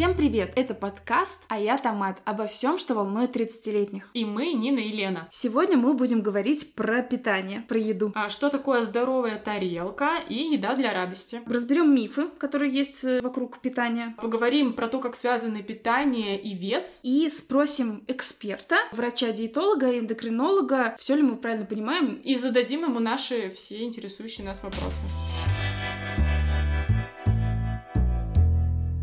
Всем привет! Это подкаст «А я Томат» обо всем, что волнует 30-летних. И мы, Нина и Лена. Сегодня мы будем говорить про питание, про еду. А что такое здоровая тарелка и еда для радости? Разберем мифы, которые есть э, вокруг питания. Поговорим про то, как связаны питание и вес. И спросим эксперта, врача-диетолога, эндокринолога, все ли мы правильно понимаем. И зададим ему наши все интересующие нас вопросы.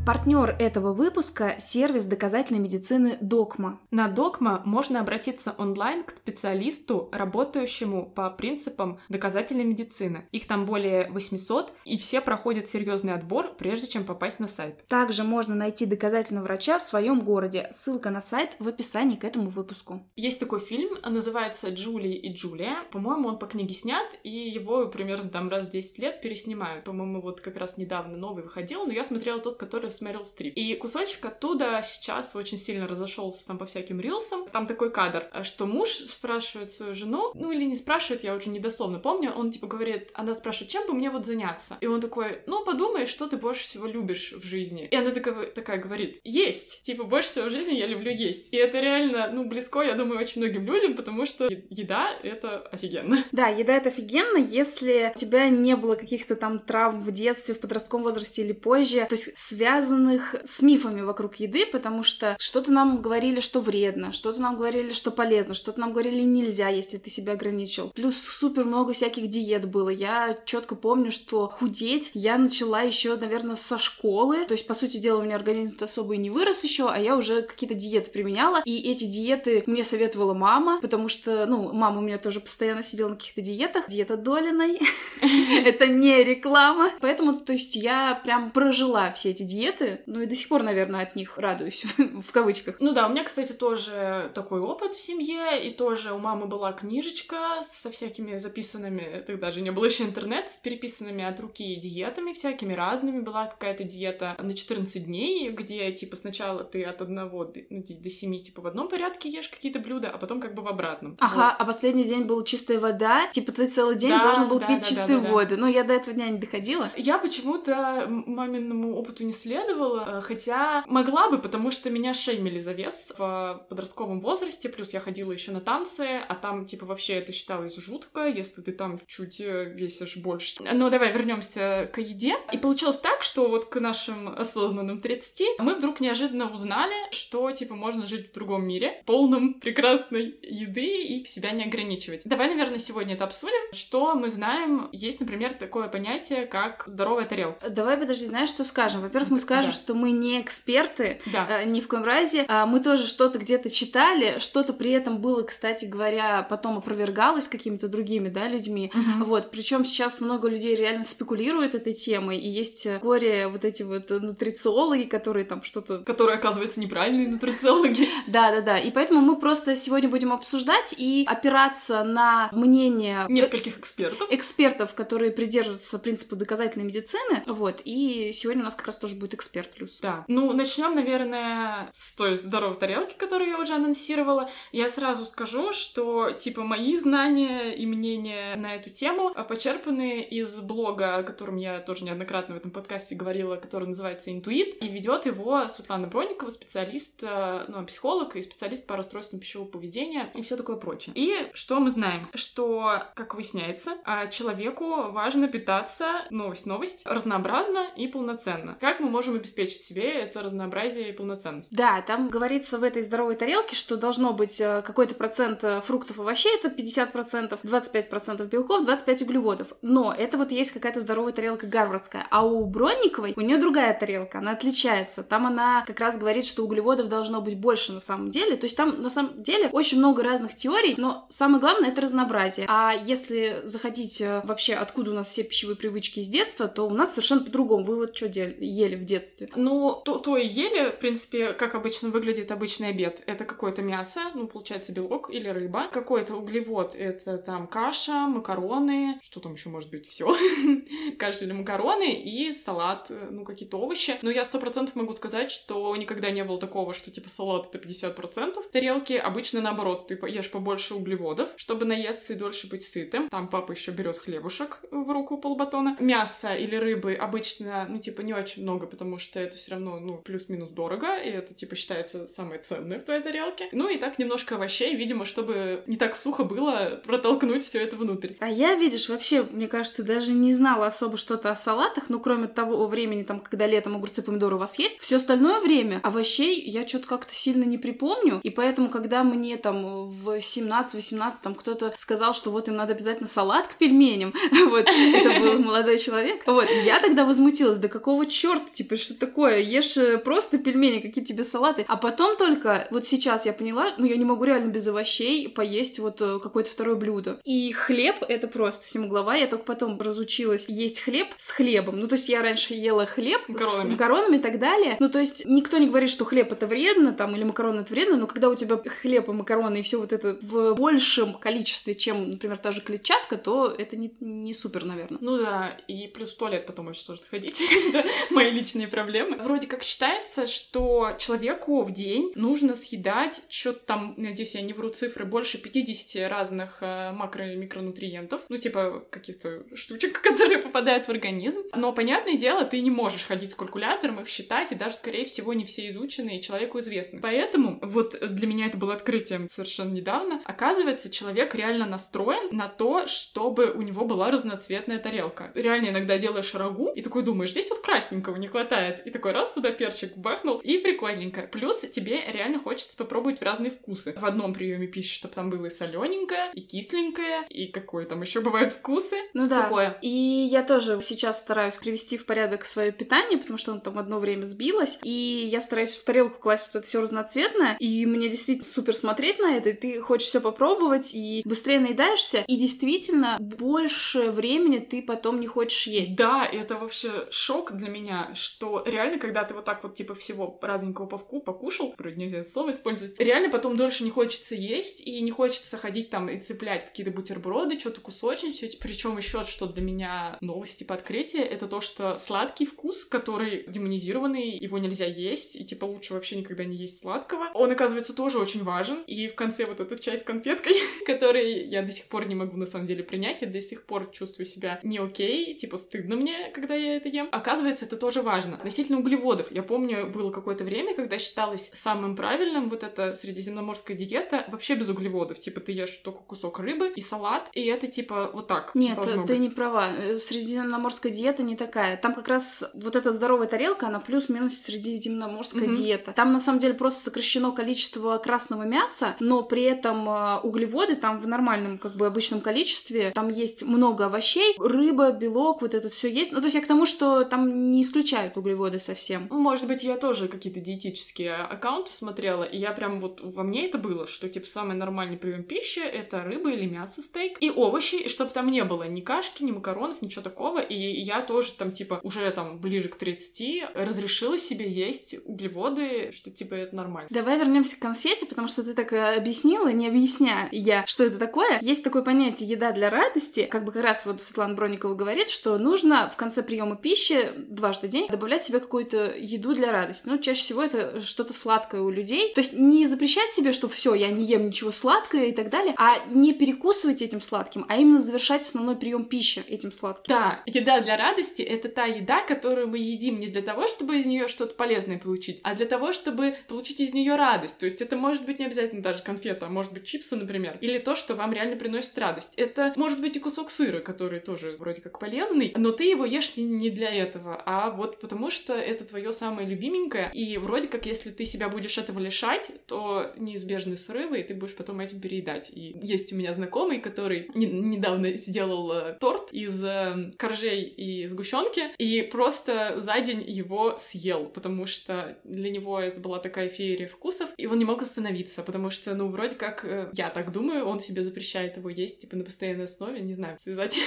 Партнер этого выпуска – сервис доказательной медицины Докма. На Докма можно обратиться онлайн к специалисту, работающему по принципам доказательной медицины. Их там более 800, и все проходят серьезный отбор, прежде чем попасть на сайт. Также можно найти доказательного врача в своем городе. Ссылка на сайт в описании к этому выпуску. Есть такой фильм, называется «Джули и Джулия». По-моему, он по книге снят, и его примерно там раз в 10 лет переснимают. По-моему, вот как раз недавно новый выходил, но я смотрела тот, который с Мэрил Стрип. И кусочек оттуда сейчас очень сильно разошелся там по всяким рилсам. Там такой кадр, что муж спрашивает свою жену, ну или не спрашивает, я уже недословно помню, он типа говорит, она спрашивает, чем бы мне вот заняться? И он такой, ну подумай, что ты больше всего любишь в жизни. И она такая, такая говорит, есть. Типа больше всего в жизни я люблю есть. И это реально, ну, близко, я думаю, очень многим людям, потому что еда — это офигенно. Да, еда — это офигенно, если у тебя не было каких-то там травм в детстве, в подростковом возрасте или позже, то есть связано связанных с мифами вокруг еды, потому что что-то нам говорили, что вредно, что-то нам говорили, что полезно, что-то нам говорили нельзя, если ты себя ограничил. Плюс супер много всяких диет было. Я четко помню, что худеть я начала еще, наверное, со школы. То есть, по сути дела, у меня организм особо и не вырос еще, а я уже какие-то диеты применяла. И эти диеты мне советовала мама, потому что, ну, мама у меня тоже постоянно сидела на каких-то диетах. Диета Долиной. Это не реклама. Поэтому, то есть, я прям прожила все эти диеты, диеты, ну и до сих пор, наверное, от них радуюсь, в кавычках. Ну да, у меня, кстати, тоже такой опыт в семье, и тоже у мамы была книжечка со всякими записанными, тогда же не было еще интернета, с переписанными от руки диетами всякими разными. Была какая-то диета на 14 дней, где, типа, сначала ты от одного до, ну, до 7, типа, в одном порядке ешь какие-то блюда, а потом как бы в обратном. Ага, вот. а последний день был чистая вода, типа, ты целый день да, должен был да, пить да, чистые да, да, воды. Да. Но я до этого дня не доходила. Я почему-то маминому опыту не следую, следовало, э, хотя могла бы, потому что меня шеймили за вес в подростковом возрасте, плюс я ходила еще на танцы, а там, типа, вообще это считалось жутко, если ты там чуть э, весишь больше. Но давай вернемся к еде. И получилось так, что вот к нашим осознанным 30 мы вдруг неожиданно узнали, что, типа, можно жить в другом мире, полном прекрасной еды и себя не ограничивать. Давай, наверное, сегодня это обсудим. Что мы знаем? Есть, например, такое понятие, как здоровая тарелка. Давай, подожди, знаешь, что скажем? Во-первых, мы скажу, да. что мы не эксперты, да. э, ни в коем разе. А мы тоже что-то где-то читали, что-то при этом было, кстати говоря, потом опровергалось какими-то другими, да, людьми. Угу. Вот, причем сейчас много людей реально спекулируют этой темой, и есть горе вот эти вот нутрициологи, которые там что-то... Которые, оказывается, неправильные нутрициологи. Да-да-да, и поэтому мы просто сегодня будем обсуждать и опираться на мнение... Нескольких экспертов. Экспертов, которые придерживаются принципа доказательной медицины, вот, и сегодня у нас как раз тоже будет эксперт плюс. Да. Ну, начнем, наверное, с той здоровой тарелки, которую я уже анонсировала. Я сразу скажу, что, типа, мои знания и мнения на эту тему почерпаны из блога, о котором я тоже неоднократно в этом подкасте говорила, который называется «Интуит», и ведет его Светлана Бронникова, специалист, э, ну, психолог и специалист по расстройствам пищевого поведения и все такое прочее. И что мы знаем? Что, как выясняется, а, человеку важно питаться, новость-новость, разнообразно и полноценно. Как мы можем обеспечить себе это разнообразие и полноценность. Да, там говорится в этой здоровой тарелке, что должно быть э, какой-то процент э, фруктов и овощей, это 50%, 25% белков, 25 углеводов. Но это вот есть какая-то здоровая тарелка гарвардская. А у Бронниковой, у нее другая тарелка, она отличается. Там она как раз говорит, что углеводов должно быть больше на самом деле. То есть там на самом деле очень много разных теорий, но самое главное это разнообразие. А если захотите э, вообще, откуда у нас все пищевые привычки из детства, то у нас совершенно по-другому. Вы вот что ели в детстве? Детстве. Ну, то, то и ели, в принципе, как обычно выглядит обычный обед. Это какое-то мясо, ну, получается, белок или рыба. Какой-то углевод — это там каша, макароны, что там еще может быть, все. каша или макароны и салат, ну, какие-то овощи. Но я сто процентов могу сказать, что никогда не было такого, что, типа, салат — это 50% тарелки. Обычно, наоборот, ты ешь побольше углеводов, чтобы наесться и дольше быть сытым. Там папа еще берет хлебушек в руку полбатона. Мясо или рыбы обычно, ну, типа, не очень много, потому потому что это все равно, ну, плюс-минус дорого, и это, типа, считается самое ценное в твоей тарелке. Ну и так немножко овощей, видимо, чтобы не так сухо было протолкнуть все это внутрь. А я, видишь, вообще, мне кажется, даже не знала особо что-то о салатах, ну, кроме того времени, там, когда летом огурцы, помидоры у вас есть. Все остальное время овощей я что-то как-то сильно не припомню, и поэтому, когда мне там в 17-18 там кто-то сказал, что вот им надо обязательно салат к пельменям, вот, это был молодой человек, вот, я тогда возмутилась, да какого черта, типа, что такое, ешь э, просто пельмени, какие тебе салаты, а потом только, вот сейчас я поняла, ну, я не могу реально без овощей поесть вот э, какое-то второе блюдо. И хлеб — это просто всему глава, я только потом разучилась есть хлеб с хлебом, ну, то есть я раньше ела хлеб Макаронами. с макаронами и так далее, ну, то есть никто не говорит, что хлеб это вредно, там, или макароны это вредно, но когда у тебя хлеб и макароны и все вот это в большем количестве, чем, например, та же клетчатка, то это не, не супер, наверное. Ну да, и плюс в туалет потом очень сложно ходить. Мои личные проблемы. Вроде как считается, что человеку в день нужно съедать что-то там, надеюсь, я не вру цифры, больше 50 разных э, макро- и микронутриентов. Ну, типа каких-то штучек, которые попадают в организм. Но, понятное дело, ты не можешь ходить с калькулятором, их считать, и даже, скорее всего, не все изучены и человеку известны. Поэтому вот для меня это было открытием совершенно недавно. Оказывается, человек реально настроен на то, чтобы у него была разноцветная тарелка. Реально иногда делаешь рагу и такой думаешь, здесь вот красненького не хватает. И такой раз туда перчик бахнул, и прикольненько. Плюс тебе реально хочется попробовать в разные вкусы. В одном приеме пищи, чтобы там было и солененькое, и кисленькое, и какое там еще бывают вкусы. Ну да. Такое. И я тоже сейчас стараюсь привести в порядок свое питание, потому что оно там одно время сбилось. И я стараюсь в тарелку класть вот это все разноцветное. И мне действительно супер смотреть на это. И ты хочешь все попробовать, и быстрее наедаешься. И действительно, больше времени ты потом не хочешь есть. Да, это вообще шок для меня, что реально, когда ты вот так вот типа всего разненького по вку покушал, вроде нельзя это слово использовать, реально потом дольше не хочется есть, и не хочется ходить там и цеплять какие-то бутерброды, что-то кусочничать. Причем еще что для меня новость типа открытие, это то, что сладкий вкус, который демонизированный, его нельзя есть, и типа лучше вообще никогда не есть сладкого, он, оказывается, тоже очень важен. И в конце вот эта часть конфеткой, который я до сих пор не могу на самом деле принять, я до сих пор чувствую себя не окей, типа стыдно мне, когда я это ем. Оказывается, это тоже важно. Относительно углеводов. Я помню, было какое-то время, когда считалось самым правильным вот эта средиземноморская диета вообще без углеводов. Типа ты ешь только кусок рыбы и салат, и это типа вот так Нет, ты быть. не права. Э, Средиземноморская диета не такая. Там как раз вот эта здоровая тарелка, она плюс-минус средиземноморская Мгм. диета. Там на самом деле просто сокращено количество красного мяса, но при этом э, углеводы там в нормальном, как бы обычном количестве. Там есть много овощей, рыба, белок, вот это все есть. Ну, то есть я к тому, что там не исключают углеводы совсем. Может быть, я тоже какие-то диетические аккаунты смотрела, и я прям вот во мне это было, что типа самый нормальный прием пищи это рыба или мясо, стейк и овощи, и чтобы там не было ни кашки, ни макаронов, ничего такого. И я тоже там типа уже там ближе к 30 разрешила себе есть углеводы, что типа это нормально. Давай вернемся к конфете, потому что ты так э, объяснила, не объясняя я, что это такое. Есть такое понятие еда для радости. Как бы как раз вот Светлана Бронникова говорит, что нужно в конце приема пищи дважды в день добавлять себе какую-то еду для радости. Ну, чаще всего это что-то сладкое у людей. То есть не запрещать себе, что все, я не ем ничего сладкое и так далее, а не перекусывать этим сладким, а именно завершать основной прием пищи этим сладким. Да, еда для радости — это та еда, которую мы едим не для того, чтобы из нее что-то полезное получить, а для того, чтобы получить из нее радость. То есть это может быть не обязательно даже конфета, а может быть чипсы, например, или то, что вам реально приносит радость. Это может быть и кусок сыра, который тоже вроде как полезный, но ты его ешь не для этого, а вот потому что это твое самое любименькое, и вроде как если ты себя будешь этого лишать, то неизбежны срывы, и ты будешь потом этим переедать. И есть у меня знакомый, который не- недавно сделал э, торт из э, коржей и сгущенки, и просто за день его съел, потому что для него это была такая феерия вкусов, и он не мог остановиться, потому что, ну, вроде как, э, я так думаю, он себе запрещает его есть, типа, на постоянной основе, не знаю, связать.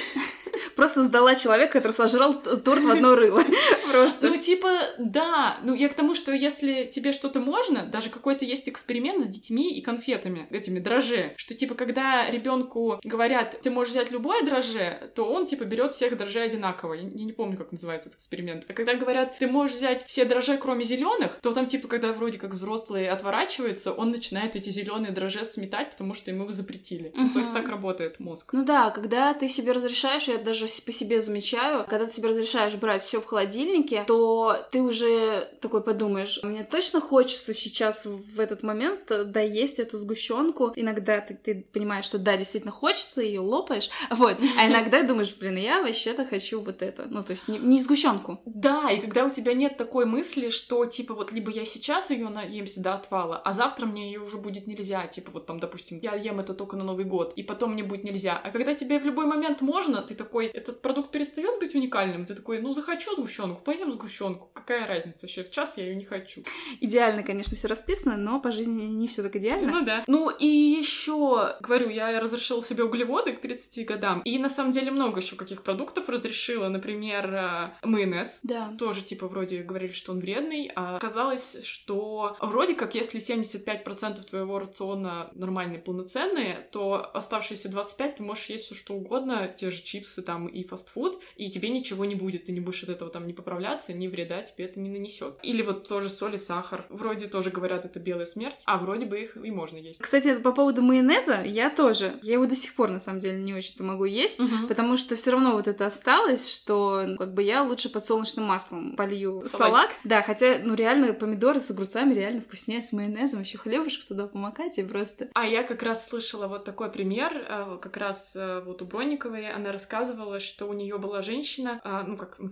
Просто сдала человека, который сожрал торт в одно рыло. Просто. Ну, типа, да. Ну, я к тому, что если тебе что-то можно, даже какой-то есть эксперимент с детьми и конфетами, этими дрожже, что, типа, когда ребенку говорят, ты можешь взять любое дрожже, то он, типа, берет всех дрожжей одинаково. Я не помню, как называется этот эксперимент. А когда говорят, ты можешь взять все дрожжи, кроме зеленых, то там, типа, когда вроде как взрослые отворачиваются, он начинает эти зеленые дрожжи сметать, потому что ему запретили. Ну, то есть так работает мозг. Ну да, когда ты себе разрешаешь, я даже по себе замечаю, когда ты себе разрешаешь брать все в холодильнике, то ты уже такой подумаешь, мне точно хочется сейчас в этот момент доесть эту сгущенку. Иногда ты, ты понимаешь, что да, действительно хочется, ее лопаешь, вот, а иногда думаешь, блин, я вообще-то хочу вот это, ну, то есть не, не сгущенку. Да, и когда у тебя нет такой мысли, что, типа, вот, либо я сейчас ее наемся до отвала, а завтра мне ее уже будет нельзя, типа, вот там, допустим, я ем это только на Новый год, и потом мне будет нельзя. А когда тебе в любой момент можно, ты такой, этот продукт перестает быть уникальным, ты такой, ну, захочу сгущенку, поем сгущенку, какая разница вообще, в час я ее не хочу. Идеально, конечно, все расписано, но по жизни не все так идеально. Ну да. Ну и еще, говорю, я разрешила себе углеводы к 30 годам, и на самом деле много еще каких продуктов разрешила, например, э, майонез. Да. Тоже, типа, вроде говорили, что он вредный, а оказалось, что вроде как, если 75% твоего рациона нормальные, полноценные, то оставшиеся 25 ты можешь есть все что угодно, те же чипсы там и фастфуд, и тебе ничего не будет, ты не будешь от этого там не поправляться, ни вреда тебе это не нанесет. Или вот тоже соль и сахар. Вроде тоже говорят, это белая смерть, а вроде бы их и можно есть. Кстати, по поводу майонеза, я тоже, я его до сих пор на самом деле не очень-то могу есть, Мгм. потому что все равно вот это осталось, что ну, как бы я лучше подсолнечным маслом полью Салатик. салат. Да, хотя, ну реально помидоры с огурцами реально вкуснее с майонезом, еще хлебушек туда помакать и просто. А я как раз слышала вот такой пример, э, как раз э, вот у Бронниковой, она рассказывала, что у нее была женщина, а, ну, как на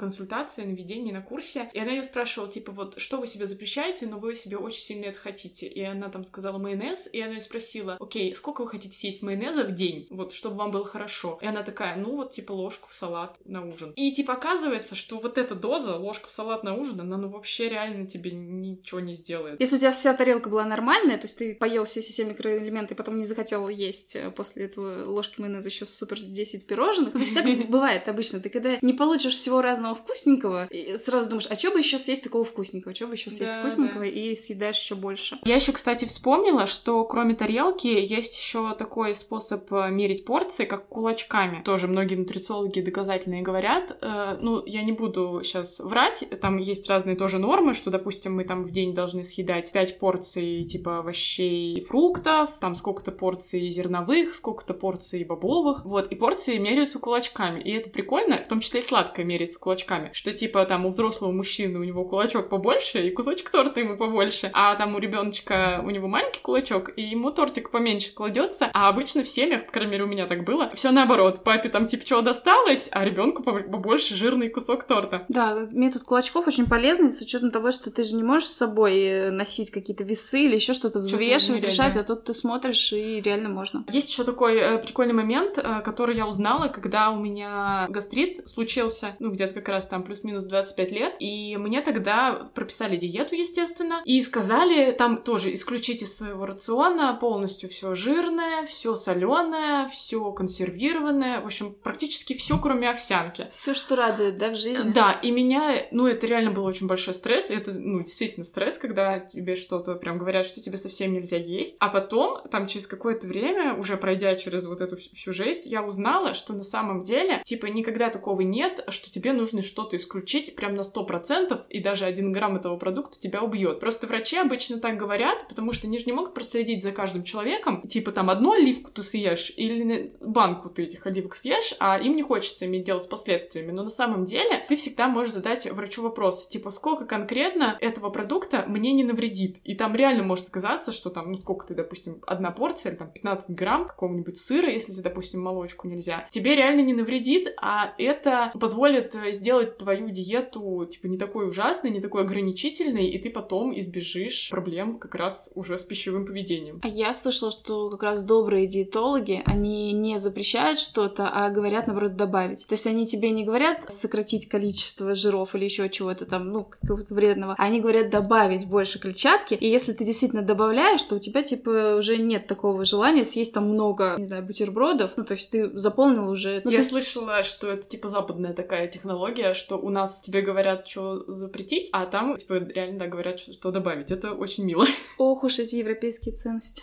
на ведении, на курсе, и она ее спрашивала, типа, вот, что вы себе запрещаете, но вы себе очень сильно это хотите. И она там сказала майонез, и она ее спросила, окей, сколько вы хотите съесть майонеза в день, вот, чтобы вам было хорошо? И она такая, ну, вот, типа, ложку в салат на ужин. И, типа, оказывается, что вот эта доза, ложка в салат на ужин, она, ну, вообще реально тебе ничего не сделает. Если у тебя вся тарелка была нормальная, то есть ты поел все все микроэлементы, и потом не захотел есть э, после этого ложки майонеза еще супер 10 пирожных. То есть как бывает обычно, ты когда не получишь всего разного вкусненького, сразу думаешь, а что бы еще съесть такого вкусненького, что бы еще съесть Да, вкусненького, и съедаешь еще больше. Я еще, кстати, вспомнила, что кроме тарелки есть еще такой способ э, мерить порции, как кулачками. Тоже многие нутрициологи доказательные говорят. Э, ну, я не буду сейчас врать, там есть разные тоже нормы, что, допустим, мы там в день должны съедать 5 порций типа овощей и фруктов, там сколько-то порций зерновых, сколько-то порций бобовых, вот, и порции меряются кулачками, и это прикольно, в том числе и сладкое меряется кулачками, что типа там у взрослого мужчины у него кулачок побольше, и кусочек торта ему побольше, а там у ребеночка у него маленький кулачок, и ему тортик поменьше кладется, а обычно в семьях, по крайней мере, у меня так было, все наоборот, папе там типа чего досталось, а ребенку побольше жирный кусок торта. Да, метод кулачков очень полезный, с учетом того, что ты же не можешь с собой э, носить какие-то весы или еще что-то взвешивать, измерять, решать, а тут ты смотришь, и реально можно. Есть еще такой э, прикольный момент, э, который я узнала, когда у меня гастрит случился, ну, где-то как раз там плюс-минус 25 лет, и мне тогда прописали диету, естественно, и сказали, там тоже исключите из своего рациона полностью все жирное, все соленое, все консервированное, в общем, практически все, кроме овсянки. Все, что радует, да, в жизни. Да, и меня, ну, это реально был очень большой стресс, это, ну, действительно стресс, когда тебе что-то прям говорят, что тебе совсем нельзя есть, а потом, там, через какое-то время, уже пройдя через вот эту всю жесть, я узнала, что на самом деле, типа, никогда такого нет, что тебе нужно что-то исключить прям на 100%, и даже один грамм этого продукта тебя убьет. Просто врачи обычно так говорят, потому что они же не могут проследить за каждым человеком, типа, там, одну оливку ты съешь, или банку ты этих оливок съешь, а им не хочется иметь дело с последствиями. Но на самом деле ты всегда можешь задать врачу вопрос, типа, сколько конкретно этого продукта мне не навредит. И там реально может оказаться, что там, ну, сколько ты, допустим, одна порция, или там 15 грамм какого-нибудь сыра, если тебе, допустим, молочку нельзя, тебе реально не навредит, а это позволит э, сделать твою диету, типа, не такой ужасной, не такой ограничительной, и ты потом избежишь проблем как раз уже с пищевым поведением. А я слышала, что как раз добрые диетологи, они не запрещают что-то, а говорят, наоборот, добавить. То есть они тебе не говорят сократить количество жиров или еще чего-то там, ну, какого-то вредного, а они говорят добавить больше клетчатки, и если ты действительно добавляешь, то у тебя, типа, уже нет такого желания съесть там много, не знаю, бутербродов, ну, то есть ты заполнил уже... Ну, Я без- слышала, что это типа западная такая технология, что у нас тебе говорят, что запретить, а там типа реально да, говорят, что, что добавить. Это очень мило. Ох уж эти европейские ценности.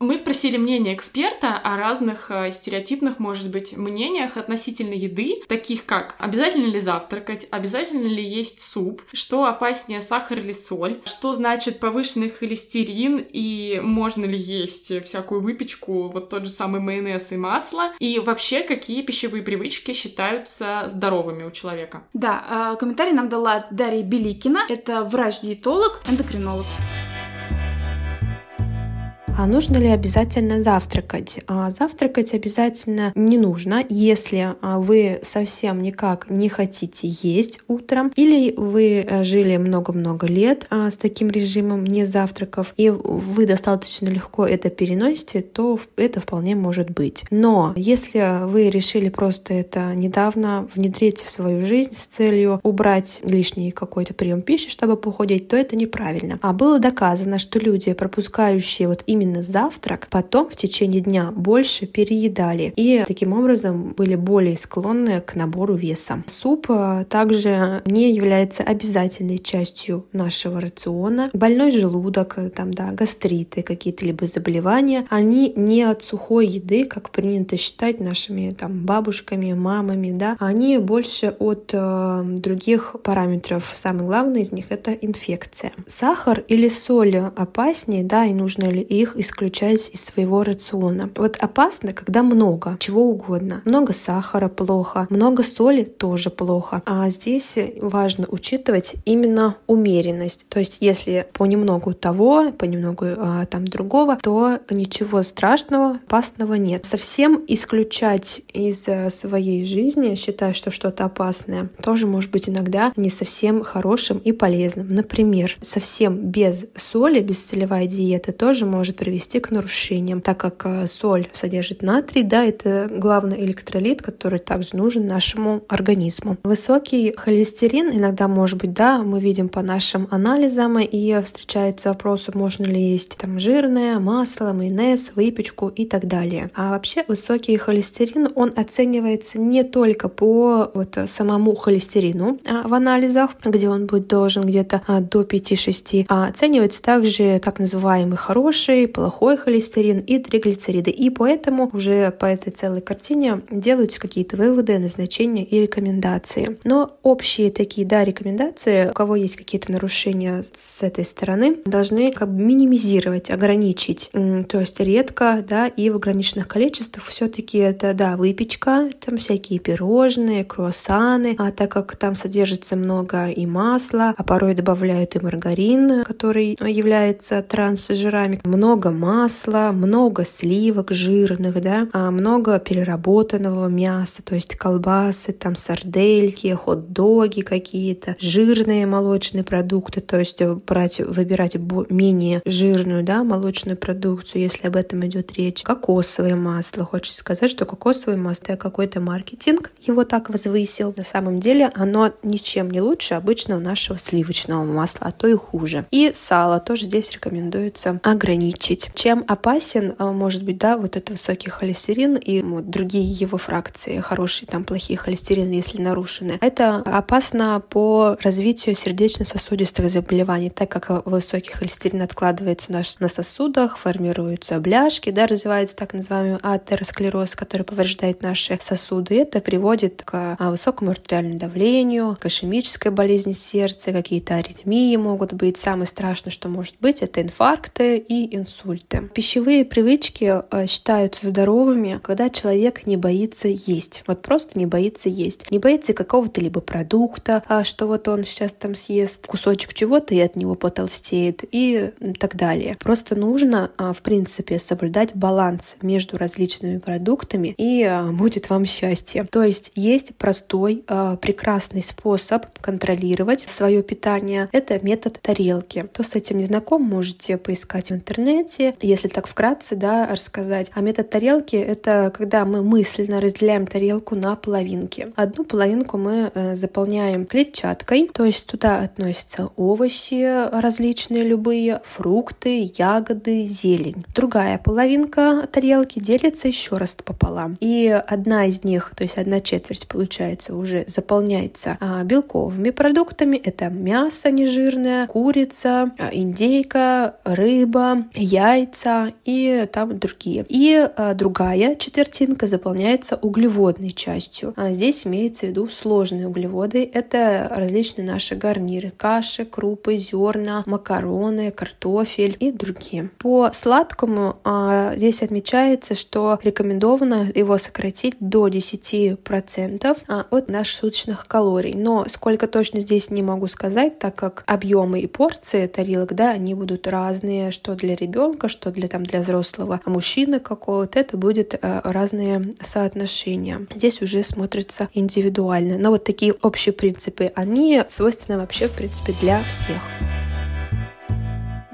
Мы спросили мнение эксперта о разных э, стереотипных, может быть, мнениях относительно еды, таких как обязательно ли завтракать, обязательно ли есть суп, что опаснее сахар или соль, что значит повышенный холестерин и можно ли есть всякую выпечку, вот тот же самый майонез и масло, и вообще какие пищевые привычки считаются здоровыми у человека. Да, э, комментарий нам дала Дарья Беликина, это врач-диетолог, эндокринолог. А нужно ли обязательно завтракать? А завтракать обязательно не нужно, если а, вы совсем никак не хотите есть утром, или вы э, жили много-много лет а, с таким режимом не завтраков, и вы достаточно легко это переносите, то это вполне может быть. Но если вы решили просто это недавно внедрить в свою жизнь с целью убрать лишний какой-то прием пищи, чтобы похудеть, то это неправильно. А было доказано, что люди, пропускающие вот именно именно завтрак, потом в течение дня больше переедали и таким образом были более склонны к набору веса. Суп э, также не является обязательной частью нашего рациона. Больной желудок, э, там, да, гастриты, какие-то либо заболевания, они не от сухой еды, как принято считать нашими там бабушками, мамами, да, они больше от э, других параметров. Самый главный из них это инфекция. Сахар или соль опаснее, да, и нужно ли их исключать из своего рациона. Вот опасно, когда много чего угодно. Много сахара плохо, много соли тоже плохо. А здесь важно учитывать именно умеренность. То есть если понемногу того, понемногу а, там другого, то ничего страшного, опасного нет. Совсем исключать из э, своей жизни, считая, что что-то опасное, тоже может быть иногда не совсем хорошим и полезным. Например, совсем без соли, бесцелевая диета тоже может привести к нарушениям, так как э, соль содержит натрий, да, это главный электролит, который также нужен нашему организму. Высокий холестерин иногда может быть, да, мы видим по нашим анализам, и встречается вопрос, можно ли есть там жирное, масло, майонез, выпечку и так далее. А вообще высокий холестерин, он оценивается не только по вот самому холестерину а в анализах, где он будет должен где-то а, до 5-6, а оценивается также так называемый хороший, плохой холестерин и триглицериды. И поэтому уже по этой целой картине делаются какие-то выводы, назначения и рекомендации. Но общие такие, да, рекомендации, у кого есть какие-то нарушения с этой стороны, должны как бы минимизировать, ограничить. То есть редко, да, и в ограниченных количествах все-таки это, да, выпечка, там всякие пирожные, круассаны, а так как там содержится много и масла, а порой добавляют и маргарин, который является трансжирами, много много масла, много сливок жирных, да, а много переработанного мяса, то есть колбасы, там сардельки, хот-доги какие-то, жирные молочные продукты, то есть брать, выбирать менее жирную, да, молочную продукцию, если об этом идет речь. Кокосовое масло. Хочется сказать, что кокосовое масло какой-то маркетинг его так возвысил. На самом деле оно ничем не лучше обычного нашего сливочного масла, а то и хуже. И сало тоже здесь рекомендуется ограничить быть. Чем опасен э, может быть, да, вот этот высокий холестерин и вот другие его фракции, хорошие там плохие холестерины, если нарушены. Это опасно по развитию сердечно-сосудистых заболеваний, так как высокий холестерин откладывается у нас на сосудах, формируются бляшки, да, развивается так называемый атеросклероз, который повреждает наши сосуды. Это приводит к а, высокому артериальному давлению, к ишемической болезни сердца, какие-то аритмии могут быть. Самое страшное, что может быть, это инфаркты и инсульт инсульты. Пищевые привычки э, считаются здоровыми, когда человек не боится есть. Вот просто не боится есть. Не боится какого-то либо продукта, а что вот он сейчас там съест кусочек чего-то и от него потолстеет и так далее. Просто нужно, а, в принципе, соблюдать баланс между различными продуктами и а, будет вам счастье. То есть есть простой, прекрасный способ контролировать свое питание. Это метод тарелки. Кто с этим не знаком, можете поискать в интернете мероприятие, если так вкратце, да, рассказать. А метод тарелки — это когда мы мысленно разделяем тарелку на половинки. Одну половинку мы э, заполняем клетчаткой, то есть туда относятся овощи различные, любые, фрукты, ягоды, зелень. Другая половинка тарелки делится еще раз пополам. И одна из них, то есть одна четверть, получается, уже заполняется а, белковыми продуктами. Это мясо нежирное, курица, а, индейка, рыба, яйца, и там другие. И а, другая четвертинка заполняется углеводной частью. А здесь имеется в виду сложные углеводы. Это различные наши гарниры, каши, крупы, зерна, макароны, картофель и другие. По сладкому а, здесь отмечается, что рекомендовано его сократить до 10% а, от наших суточных калорий. Но сколько точно здесь не могу сказать, так как объемы и порции тарелок, да, они будут разные, что для ребенка, что для там для взрослого а мужчины какого-то, это будет э, разные соотношения. Здесь уже смотрится индивидуально. Но вот такие общие принципы, они свойственны вообще, в принципе, для всех.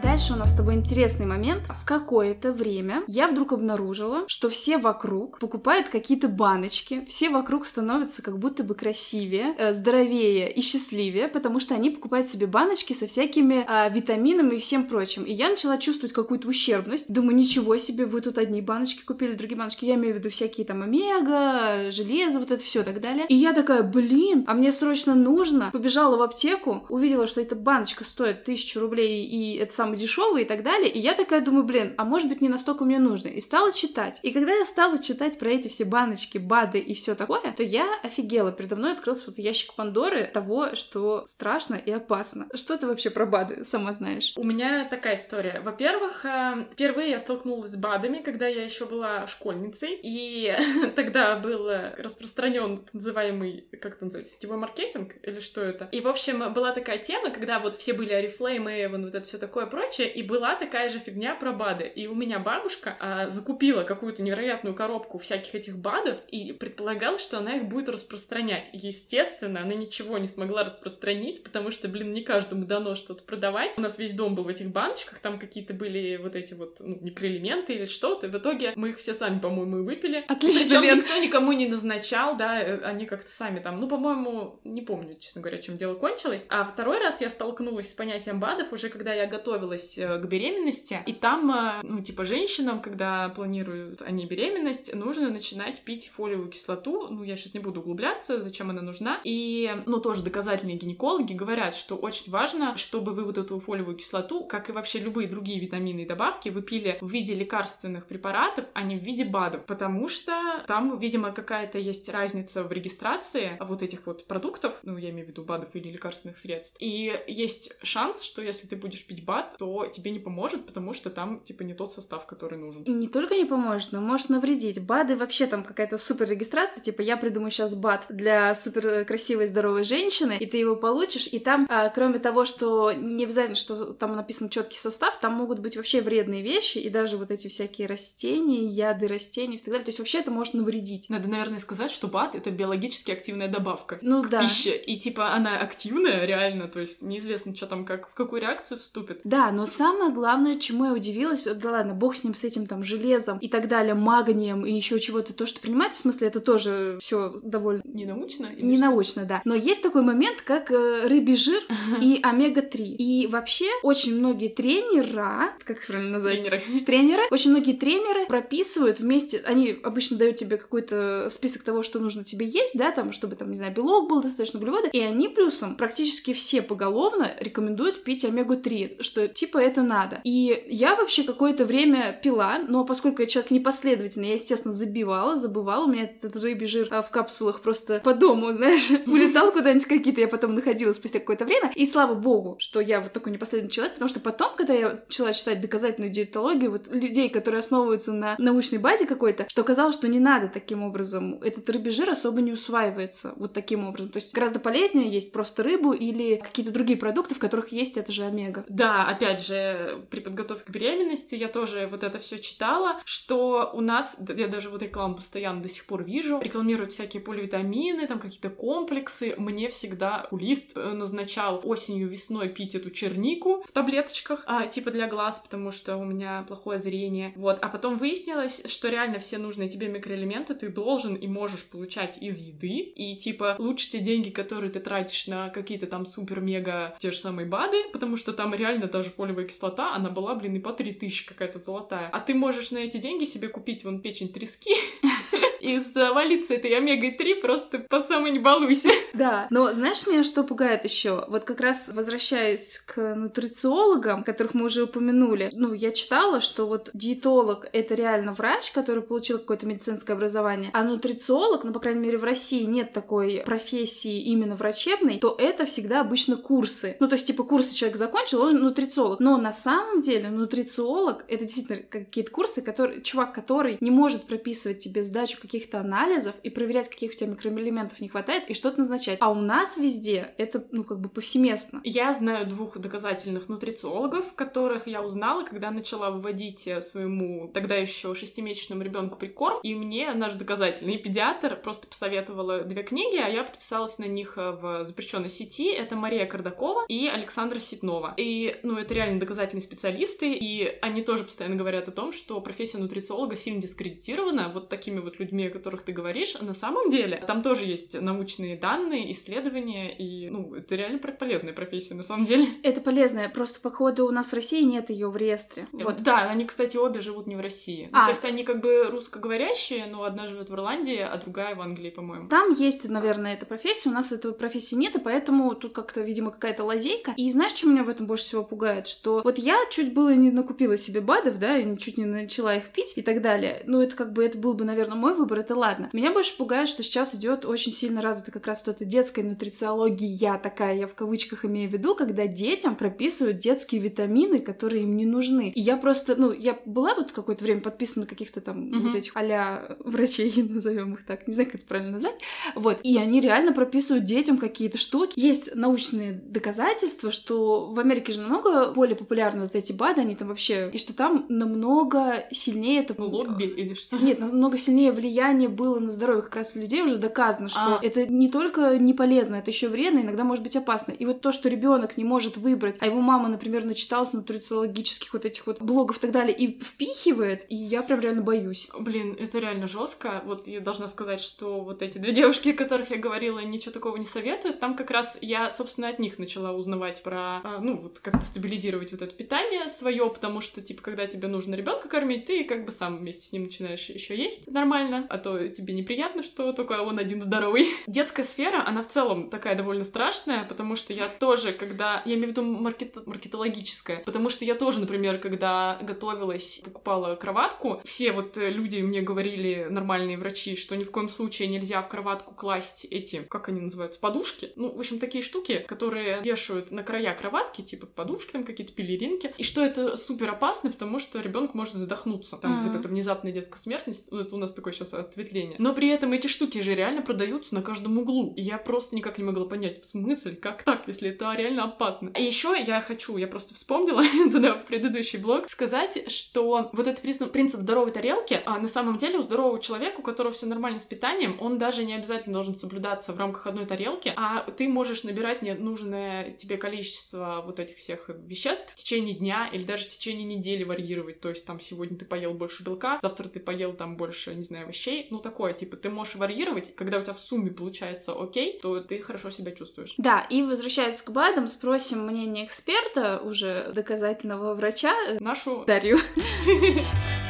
Дальше у нас с тобой интересный момент. В какое-то время я вдруг обнаружила, что все вокруг покупают какие-то баночки, все вокруг становятся как будто бы красивее, э, здоровее и счастливее, потому что они покупают себе баночки со всякими э, витаминами и всем прочим. И я начала чувствовать какую-то ущербность. Думаю, ничего себе, вы тут одни баночки купили, другие баночки. Я имею в виду всякие там омега, железо, вот это все и так далее. И я такая, блин, а мне срочно нужно. Побежала в аптеку, увидела, что эта баночка стоит тысячу рублей, и это самый дешевые и так далее. И я такая думаю, блин, а может быть не настолько мне нужно. И стала читать. И когда я стала читать про эти все баночки, БАДы и все такое, то я офигела. Передо мной открылся вот ящик Пандоры того, что страшно и опасно. Что ты вообще про БАДы сама знаешь? У меня такая история. Во-первых, э, впервые я столкнулась с БАДами, когда я еще была школьницей, и тогда был распространен называемый, как это называется, сетевой маркетинг или что это. И, в общем, была такая тема, когда вот все были Oriflame, вот это все такое прочее, прочее, и была такая же фигня про БАДы. И у меня бабушка а, закупила какую-то невероятную коробку всяких этих БАДов и предполагалось, что она их будет распространять. Естественно, она ничего не смогла распространить, потому что, блин, не каждому дано что-то продавать. У нас весь дом был в этих баночках, там какие-то были вот эти вот ну, микроэлементы или что-то. В итоге мы их все сами, по-моему, и выпили. Отлично, Причем никто никому не назначал, да, э, они как-то сами там, ну, по-моему, не помню, честно говоря, чем дело кончилось. А второй раз я столкнулась с понятием БАДов уже когда я готовилась готовилась э, к беременности, и там, э, ну, типа, женщинам, когда планируют они беременность, нужно начинать пить фолиевую кислоту. Ну, я сейчас не буду углубляться, зачем она нужна. И, ну, тоже доказательные гинекологи говорят, что очень важно, чтобы вы вот эту фолиевую кислоту, как и вообще любые другие витамины и добавки, вы пили в виде лекарственных препаратов, а не в виде БАДов, потому что там, видимо, какая-то есть разница в регистрации вот этих вот продуктов, ну, я имею в виду БАДов или лекарственных средств, и есть шанс, что если ты будешь пить БАД, то тебе не поможет, потому что там, типа, не тот состав, который нужен. И не только не поможет, но может навредить. БАДы вообще там какая-то супер регистрация, типа, я придумаю сейчас БАД для супер красивой, здоровой женщины, и ты его получишь, и там, а, кроме того, что не обязательно, что там написан четкий состав, там могут быть вообще вредные вещи, и даже вот эти всякие растения, яды растений и так далее. То есть вообще это может навредить. Надо, наверное, сказать, что БАД — это биологически активная добавка ну, к да. пище. И, типа, она активная реально, то есть неизвестно, что там, как, в какую реакцию вступит. Да, но самое главное, чему я удивилась, да ладно, бог с ним, с этим там железом и так далее, магнием и еще чего-то, то, что принимает, в смысле, это тоже все довольно... Ненаучно? Ненаучно, да. Но есть такой момент, как э, рыбий жир и омега-3. И вообще очень многие тренера, как их правильно назвать? Тренеры. Тренеры. Очень многие тренеры прописывают вместе, они обычно дают тебе какой-то список того, что нужно тебе есть, да, там, чтобы там, не знаю, белок был, достаточно углевода, и они плюсом практически все поголовно рекомендуют пить омегу-3, что типа это надо. И я вообще какое-то время пила, но поскольку я человек непоследовательный, я, естественно, забивала, забывала. У меня этот рыбий жир а, в капсулах просто по дому, знаешь, улетал куда-нибудь какие-то, я потом находила спустя какое-то время. И слава богу, что я вот такой непоследовательный человек, потому что потом, когда я начала читать доказательную диетологию, вот людей, которые основываются на научной базе какой-то, что оказалось, что не надо таким образом. Этот рыбий жир особо не усваивается вот таким образом. То есть гораздо полезнее есть просто рыбу или какие-то другие продукты, в которых есть это же омега. Да, опять же, при подготовке к беременности я тоже вот это все читала, что у нас, я даже вот рекламу постоянно до сих пор вижу, рекламируют всякие поливитамины, там какие-то комплексы. Мне всегда лист э, назначал осенью, весной пить эту чернику в таблеточках, а, типа для глаз, потому что у меня плохое зрение. Вот, а потом выяснилось, что реально все нужные тебе микроэлементы ты должен и можешь получать из еды, и типа лучше те деньги, которые ты тратишь на какие-то там супер-мега те же самые БАДы, потому что там реально даже фолиевая кислота она была, блин, и по 3000 какая-то золотая. А ты можешь на эти деньги себе купить вон печень трески и завалиться этой омегой-3 просто по самой не балуйся. Да, но знаешь, меня что пугает еще? Вот как раз возвращаясь к нутрициологам, которых мы уже упомянули, ну, я читала, что вот диетолог — это реально врач, который получил какое-то медицинское образование, а нутрициолог, ну, по крайней мере, в России нет такой профессии именно врачебной, то это всегда обычно курсы. Ну, то есть, типа, курсы человек закончил, он нутрициолог. Но на самом деле нутрициолог — это действительно какие-то курсы, которые, чувак, который не может прописывать тебе сдачу каких-то анализов и проверять, каких у тебя микроэлементов не хватает, и что-то назначать. А у нас везде это, ну, как бы повсеместно. Я знаю двух доказательных нутрициологов, которых я узнала, когда начала вводить э, своему тогда еще шестимесячному ребенку прикорм, и мне наш доказательный педиатр просто посоветовала две книги, а я подписалась на них э, в запрещенной сети. Это Мария Кардакова и Александра Ситнова. И, ну, это реально доказательные специалисты, и они тоже постоянно говорят о том, что профессия нутрициолога сильно дискредитирована вот такими вот людьми, о которых ты говоришь. На самом деле, там тоже есть научные данные, исследования, и, ну, это реально полезная профессия на самом деле. Это полезная, просто, походу, у нас в России нет ее в реестре. Вот. Да, они, кстати, обе живут не в России. Ну, а. Ну, то есть они как бы русскоговорящие, но одна живет в Ирландии, а другая в Англии, по-моему. Там есть, наверное, эта профессия, у нас этого профессии нет, и поэтому тут как-то, видимо, какая-то лазейка. И знаешь, что меня в этом больше всего пугает? Что вот я чуть было не накупила себе БАДов, да, и чуть не начала их пить и так далее. Ну, это как бы, это был бы, наверное, мой выбор, это ладно. Меня больше пугает, что сейчас идет очень сильно развита как раз вот эта детская нутрициология такая, я в кавычках имею в виду, когда детям прописывают детские витамины, которые им не нужны. И я просто, ну, я была вот какое-то время подписана на каких-то там mm-hmm. вот этих а врачей, назовем их так, не знаю, как это правильно назвать. Вот. И они реально прописывают детям какие-то штуки. Есть научные доказательства, что в Америке же намного более популярны вот эти БАДы, они там вообще, и что там намного сильнее это... Лобби или что? Нет, намного сильнее влияние было на здоровье как раз людей уже доказано, что а. это не только не полезно, это еще вредно, иногда может быть опасно. И вот то, что ребенок не может выбрать, а его мама, например, начиталась нутрициологических вот этих вот блогов и так далее, и впихивает, и я прям реально боюсь. Блин, это реально жестко. Вот я должна сказать, что вот эти две девушки, о которых я говорила, ничего такого не советуют. Там как раз я, собственно, от них начала узнавать про, а, ну, вот как-то стабилизировать вот это питание свое, потому что, типа, когда тебе нужно ребенка кормить, ты как бы сам вместе с ним начинаешь еще есть нормально, а то тебе неприятно, что только он один здоровый. Детская сфера, она в целом такая довольно страшная, потому что я тоже, когда... Я имею в виду маркет... маркетологическая, потому что я тоже, например, когда готовилась, покупала кроватку, все вот люди мне говорили, нормальные врачи, что ни в коем случае нельзя в кроватку класть эти, как они называются, подушки. Ну, в общем, такие штуки, которые вешают на края кроватки, типа подушки там какие-то, пелеринки. И что это супер опасно, потому что ребенок может задохнуться. Там mm-hmm. вот эта внезапная детская смертность, вот это у нас такое сейчас ответвление. Но при этом эти штуки же реально продаются на каждом углу. И я просто никак не могла понять, в смысле, как так, если это реально опасно. А еще я хочу, я просто вспомнила туда в предыдущий блог, сказать, что вот этот принцип здоровой тарелки, а на самом деле у здорового человека, у которого все нормально с питанием, он даже не обязательно должен соблюдаться в рамках одной тарелки, а ты можешь набирать нужное тебе количество вот этих всех веществ в течение дня или даже в течение недели варьировать. То есть там сегодня ты поел больше белка, завтра ты поел там больше, не знаю, овощей. Ну, такое, типа, ты можешь варьировать, когда у тебя в сумме получается окей, то ты хорошо себя чувствуешь. Да, и возвращаясь к БАДам, спросим мнение эксперта, уже доказательного врача. Нашу Дарью.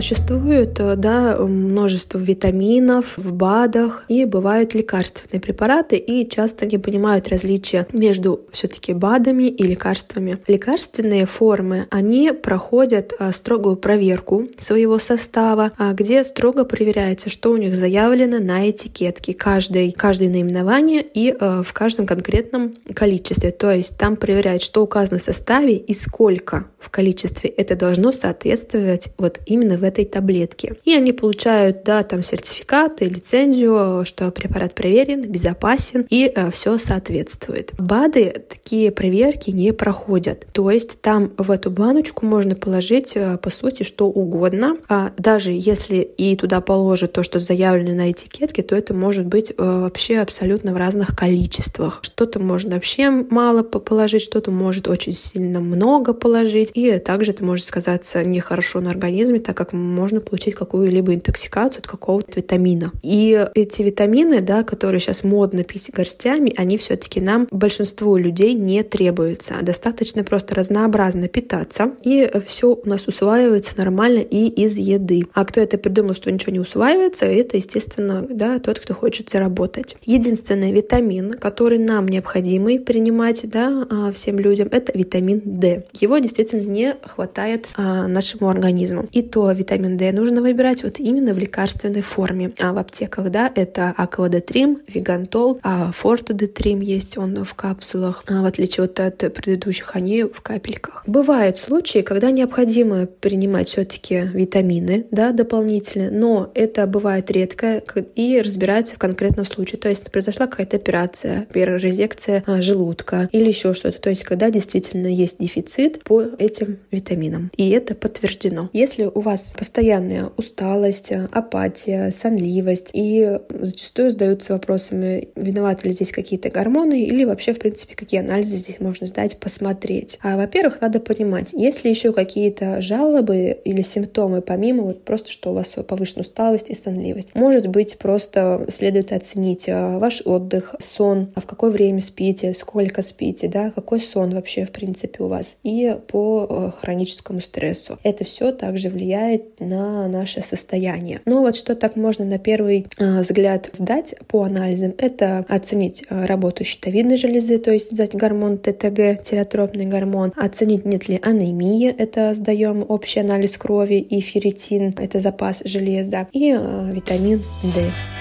Существует э, да, множество витаминов в БАДах и бывают лекарственные препараты, и часто не понимают различия между все-таки БАДами и лекарствами. Лекарственные формы, они проходят э, строгую проверку своего состава, а где строго проверяется, что у них заявлено на этикетке, каждой, каждое наименование и э, в каждом конкретном количестве. То есть там проверяют, что указано в составе и сколько в количестве это должно соответствовать вот именно в этой таблетке. И они получают, да, там сертификат и лицензию, что препарат проверен, безопасен и э, все соответствует. БАДы такие проверки не проходят. То есть там в эту баночку можно положить, э, по сути, что угодно. А даже если и туда положат то, что заявлено на этикетке, то это может быть э, вообще абсолютно в разных количествах. Что-то можно вообще мало положить, что-то может очень сильно много положить. И также это может сказаться нехорошо на организме, так как как можно получить какую-либо интоксикацию от какого-то витамина. И эти витамины, да, которые сейчас модно пить горстями, они все-таки нам, большинству людей, не требуются. Достаточно просто разнообразно питаться, и все у нас усваивается нормально и из еды. А кто это придумал, что ничего не усваивается, это, естественно, да, тот, кто хочет заработать. Единственный витамин, который нам необходимый принимать да, а, всем людям, это витамин D. Его действительно не хватает а, нашему организму. И то витамин D нужно выбирать вот именно в лекарственной форме. А в аптеках, да, это аквадетрим, вигантол, а фортодетрим есть он в капсулах, а в отличие вот от предыдущих, они в капельках. Бывают случаи, когда необходимо принимать все-таки витамины, да, дополнительно, но это бывает редко и разбирается в конкретном случае. То есть произошла какая-то операция, перерезекция а, желудка или еще что-то. То есть когда действительно есть дефицит по этим витаминам. И это подтверждено. Если у вас постоянная усталость, апатия, сонливость и зачастую задаются вопросами, виноваты ли здесь какие-то гормоны или вообще, в принципе, какие анализы здесь можно сдать, посмотреть. А, во-первых, надо понимать, есть ли еще какие-то жалобы или симптомы, помимо вот просто, что у вас повышенная усталость и сонливость. Может быть, просто следует оценить а, ваш отдых, сон, а в какое время спите, сколько спите, да, какой сон вообще, в принципе, у вас, и по э, хроническому стрессу. Это все также влияет на наше состояние. Но вот что так можно на первый э, взгляд сдать по анализам, это оценить э, работу щитовидной железы, то есть сдать гормон ТТГ, тиреотропный гормон, оценить нет ли анемии, это сдаем общий анализ крови и ферритин, это запас железа, и витамин D.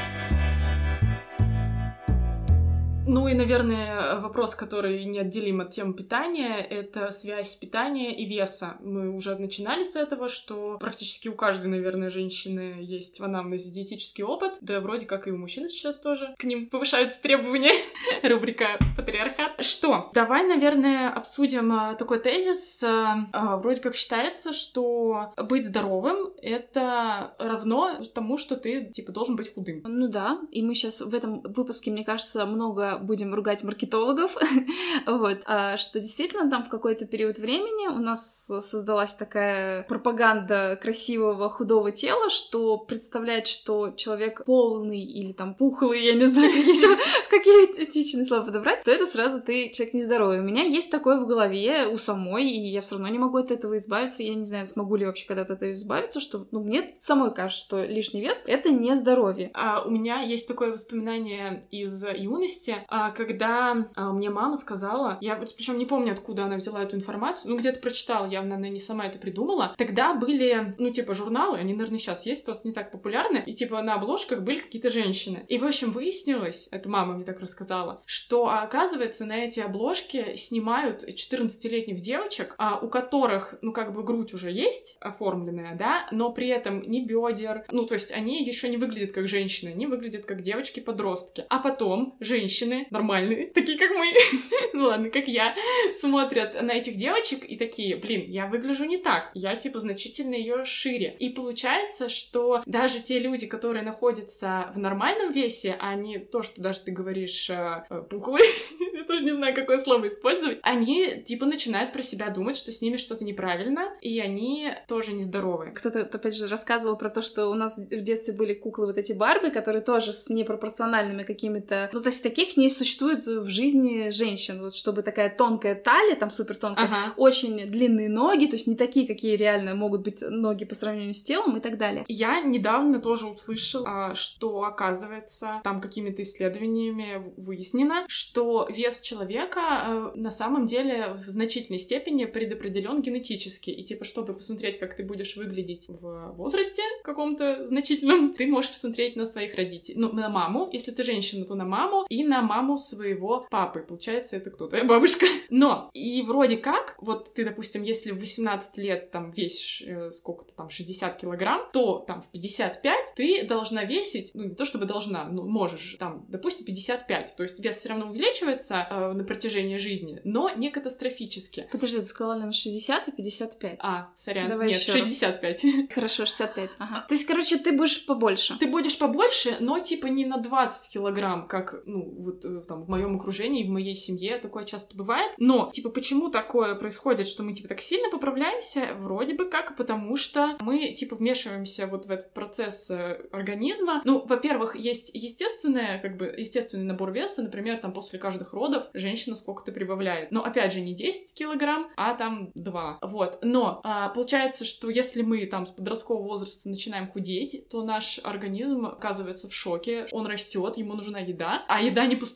Ну и, наверное, вопрос, который неотделим от темы питания, это связь питания и веса. Мы уже начинали с этого, что практически у каждой, наверное, женщины есть в анамнезе диетический опыт, да вроде как и у мужчин сейчас тоже к ним повышаются требования. Рубрика «Патриархат». Что? Давай, наверное, обсудим а, такой тезис. А, а, вроде как считается, что быть здоровым — это равно тому, что ты, типа, должен быть худым. Ну да, и мы сейчас в этом выпуске, мне кажется, много будем ругать маркетологов, вот, а, что действительно там в какой-то период времени у нас создалась такая пропаганда красивого худого тела, что представляет, что человек полный или там пухлый, я не знаю, еще какие этичные слова подобрать, то это сразу ты человек нездоровый. У меня есть такое в голове у самой, и я все равно не могу от этого избавиться. Я не знаю, смогу ли вообще когда-то от этого избавиться, что ну, мне самой кажется, что лишний вес — это не здоровье. А у меня есть такое воспоминание из юности, когда а, мне мама сказала, я причем не помню, откуда она взяла эту информацию, ну где-то прочитала, явно она не сама это придумала. Тогда были, ну типа журналы, они, наверное, сейчас есть, просто не так популярны, и типа на обложках были какие-то женщины. И в общем выяснилось, это мама мне так рассказала, что оказывается на эти обложки снимают 14-летних девочек, а, у которых, ну как бы грудь уже есть оформленная, да, но при этом ни бедер, ну то есть они еще не выглядят как женщины, они выглядят как девочки-подростки. А потом женщины нормальные, такие как мы, ну ладно, как я, смотрят на этих девочек и такие, блин, я выгляжу не так, я типа значительно ее шире. И получается, что даже те люди, которые находятся в нормальном весе, а не то, что даже ты говоришь э, э пухлые, я тоже не знаю, какое слово использовать, они типа начинают про себя думать, что с ними что-то неправильно, и они тоже нездоровы. Кто-то, опять же, рассказывал про то, что у нас в детстве были куклы вот эти Барби, которые тоже с непропорциональными какими-то... Ну, то есть таких не существует в жизни женщин, вот чтобы такая тонкая талия, там супер тонкая, ага. очень длинные ноги, то есть не такие, какие реально могут быть ноги по сравнению с телом и так далее. Я недавно тоже услышала, что оказывается там какими-то исследованиями выяснено, что вес человека э, на самом деле в значительной степени предопределен генетически. И типа, чтобы посмотреть, как ты будешь выглядеть в возрасте каком-то значительном, ты можешь посмотреть на своих родителей. Ну, на маму, если ты женщина, то на маму, и на маму своего папы. Получается, это кто? Твоя бабушка. Но, и вроде как, вот ты, допустим, если в 18 лет там весишь э, сколько-то там 60 килограмм, то там в 55 ты должна весить, ну не то чтобы должна, но можешь там, допустим, 55. То есть вес все равно увеличивается, э, на протяжении жизни, но не катастрофически. Подожди, ты сказала на 60 и 55. А, сорян, Давай нет, еще раз. 65. Хорошо, 65. Ага. То есть, короче, ты будешь побольше. Ты будешь побольше, но типа не на 20 килограмм, как, ну, вот э, там в моем окружении, в моей семье такое часто бывает. Но, типа, почему такое происходит, что мы, типа, так сильно поправляемся? Вроде бы как потому, что мы, типа, вмешиваемся вот в этот процесс э, организма. Ну, во-первых, есть естественное, как бы, естественный набор веса, например, там после каждых родов женщина сколько-то прибавляет. Но, опять же, не 10 килограмм, а там 2. Вот. Но а, получается, что если мы там с подросткового возраста начинаем худеть, то наш организм оказывается в шоке, он растет, ему нужна еда, а еда не поступает,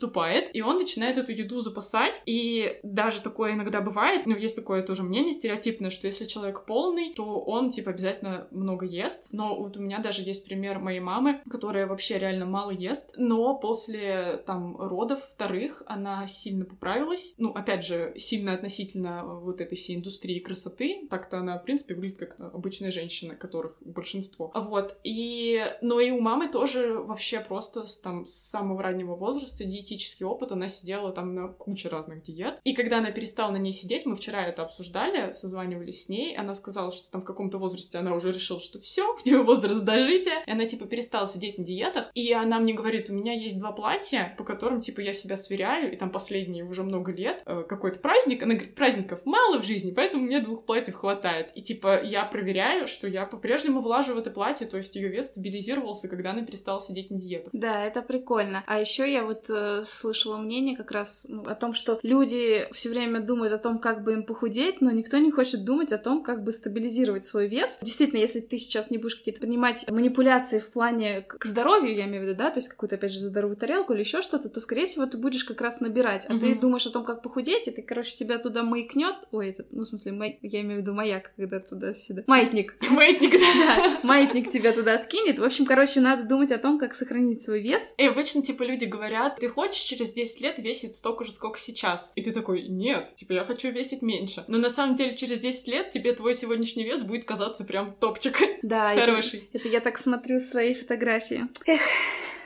и он начинает эту еду запасать. И даже такое иногда бывает, ну, есть такое тоже мнение стереотипное, что если человек полный, то он, типа, обязательно много ест. Но вот у меня даже есть пример моей мамы, которая вообще реально мало ест, но после, там, родов вторых она сильно поправилась. Ну, опять же, сильно относительно вот этой всей индустрии красоты. Так-то она, в принципе, выглядит как обычная женщина, которых большинство. Вот. И... Но и у мамы тоже вообще просто там, с самого раннего возраста диетический опыт. Она сидела там на куче разных диет. И когда она перестала на ней сидеть, мы вчера это обсуждали, созванивались с ней, она сказала, что там в каком-то возрасте она уже решила, что все, нее возраст дожития. И она, типа, перестала сидеть на диетах. И она мне говорит, у меня есть два платья, по которым, типа, я себя сверяю, и там последние уже много лет, э, какой-то праздник. Она говорит, праздников мало в жизни, поэтому мне двух платьев хватает. И, типа, я проверяю, что я по-прежнему влажу в это платье, то есть ее вес стабилизировался, когда она перестала сидеть на диетах. Да, это прикольно. А еще я вот э, слышала мнение как раз ну, о том, что люди все время думают о том, как бы им похудеть, но никто не хочет думать о том, как бы стабилизировать свой вес. Действительно, если ты сейчас не будешь какие-то принимать манипуляции в плане к здоровью, я имею в виду, да, то есть какую-то, опять же, здоровую тарелку или еще что-то, то, скорее всего, ты будешь как раз набирать. А ты Мгм. думаешь о том, как похудеть, и ты, короче, тебя туда маякнет. Ой, это, ну, в смысле, май- я имею в виду маяк, когда туда-сюда. Маятник. Маятник, да. Да, маятник тебя туда откинет. В общем, короче, надо думать о том, как сохранить свой вес. И обычно, типа, люди говорят, ты хочешь через 10 лет весить столько же, сколько сейчас? И ты такой, нет, типа, я хочу весить меньше. Но на самом деле через 10 лет тебе твой сегодняшний вес будет казаться прям топчик. Да, это- Хороший. Это я так смотрю свои фотографии. Эх,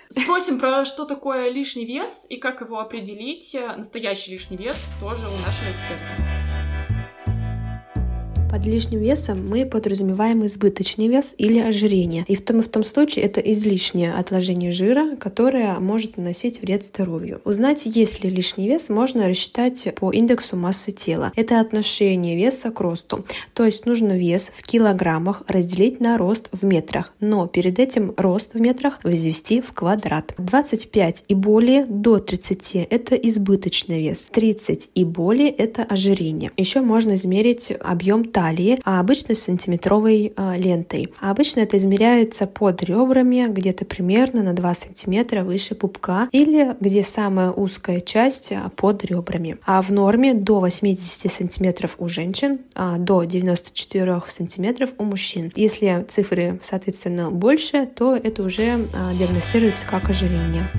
Спросим про что такое лишний вес и как его определить, настоящий лишний вес, тоже у нашего эксперта. Под лишним весом мы подразумеваем избыточный вес или ожирение. И в том и в том случае это излишнее отложение жира, которое может наносить вред здоровью. Узнать, есть ли лишний вес, можно рассчитать по индексу массы тела. Это отношение веса к росту. То есть нужно вес в килограммах разделить на рост в метрах, но перед этим рост в метрах возвести в квадрат. 25 и более до 30 это избыточный вес. 30 и более это ожирение. Еще можно измерить объем талии, а обычно с сантиметровой а, лентой. А обычно это измеряется под ребрами, где-то примерно на 2 сантиметра выше пупка или где самая узкая часть а, под ребрами. А в норме до 80 сантиметров у женщин, а до 94 сантиметров у мужчин. Если цифры, соответственно, больше, то это уже а, диагностируется как ожирение.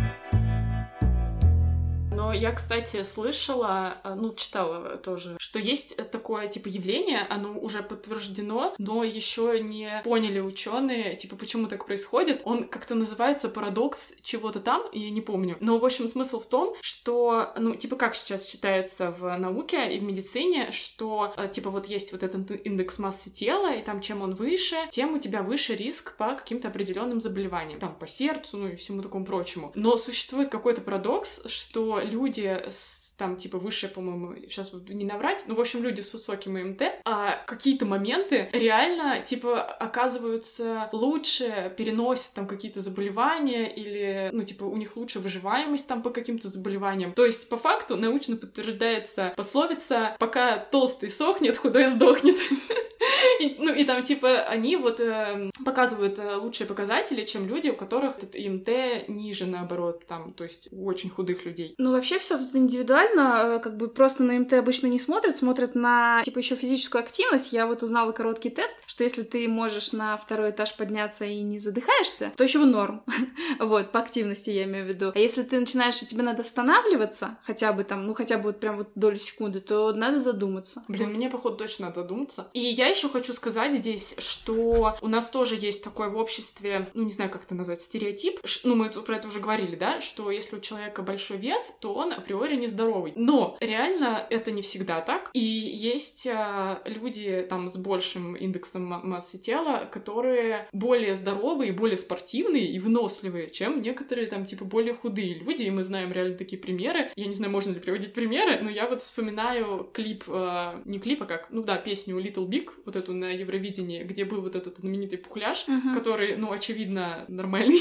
Я, кстати, слышала, а, ну, читала тоже, что есть такое, типа, явление, оно уже подтверждено, но еще не поняли ученые, типа, почему так происходит. Он как-то называется парадокс чего-то там, я не помню. Но, в общем, смысл в том, что, ну, типа, как сейчас считается в науке и в медицине, что, э, типа, вот есть вот этот индекс массы тела, и там, чем он выше, тем у тебя выше риск по каким-то определенным заболеваниям, там, по сердцу, ну и всему такому прочему. Но существует какой-то парадокс, что люди с, там, типа, выше, по-моему, сейчас не наврать, ну, в общем, люди с высоким ИМТ, а какие-то моменты реально, типа, оказываются лучше, переносят там какие-то заболевания или, ну, типа, у них лучше выживаемость там по каким-то заболеваниям. То есть, по факту, научно подтверждается пословица «пока толстый сохнет, худой сдохнет». И, ну, и там, типа, они вот э, показывают лучшие показатели, чем люди, у которых этот ИМТ ниже, наоборот, там, то есть у очень худых людей. Ну, вообще все тут индивидуально, э, как бы просто на МТ обычно не смотрят, смотрят на, типа, еще физическую активность. Я вот узнала короткий тест, что если ты можешь на второй этаж подняться и не задыхаешься, то еще норм. вот, по активности я имею в виду. А если ты начинаешь, и тебе надо останавливаться, хотя бы там, ну, хотя бы вот прям вот долю секунды, то надо задуматься. Блин, мне, походу, точно надо задуматься. И я еще еще хочу сказать здесь, что у нас тоже есть такое в обществе, ну, не знаю, как это назвать, стереотип. Ну, мы про это уже говорили, да, что если у человека большой вес, то он априори нездоровый. Но реально это не всегда так. И есть а, люди там с большим индексом массы тела, которые более здоровые, более спортивные и выносливые, чем некоторые там типа более худые люди. И мы знаем реально такие примеры. Я не знаю, можно ли приводить примеры, но я вот вспоминаю клип, а, не клип, а как, ну да, песню Little Big, вот эту на Евровидении, где был вот этот знаменитый пухляж, uh-huh. который, ну, очевидно, нормальный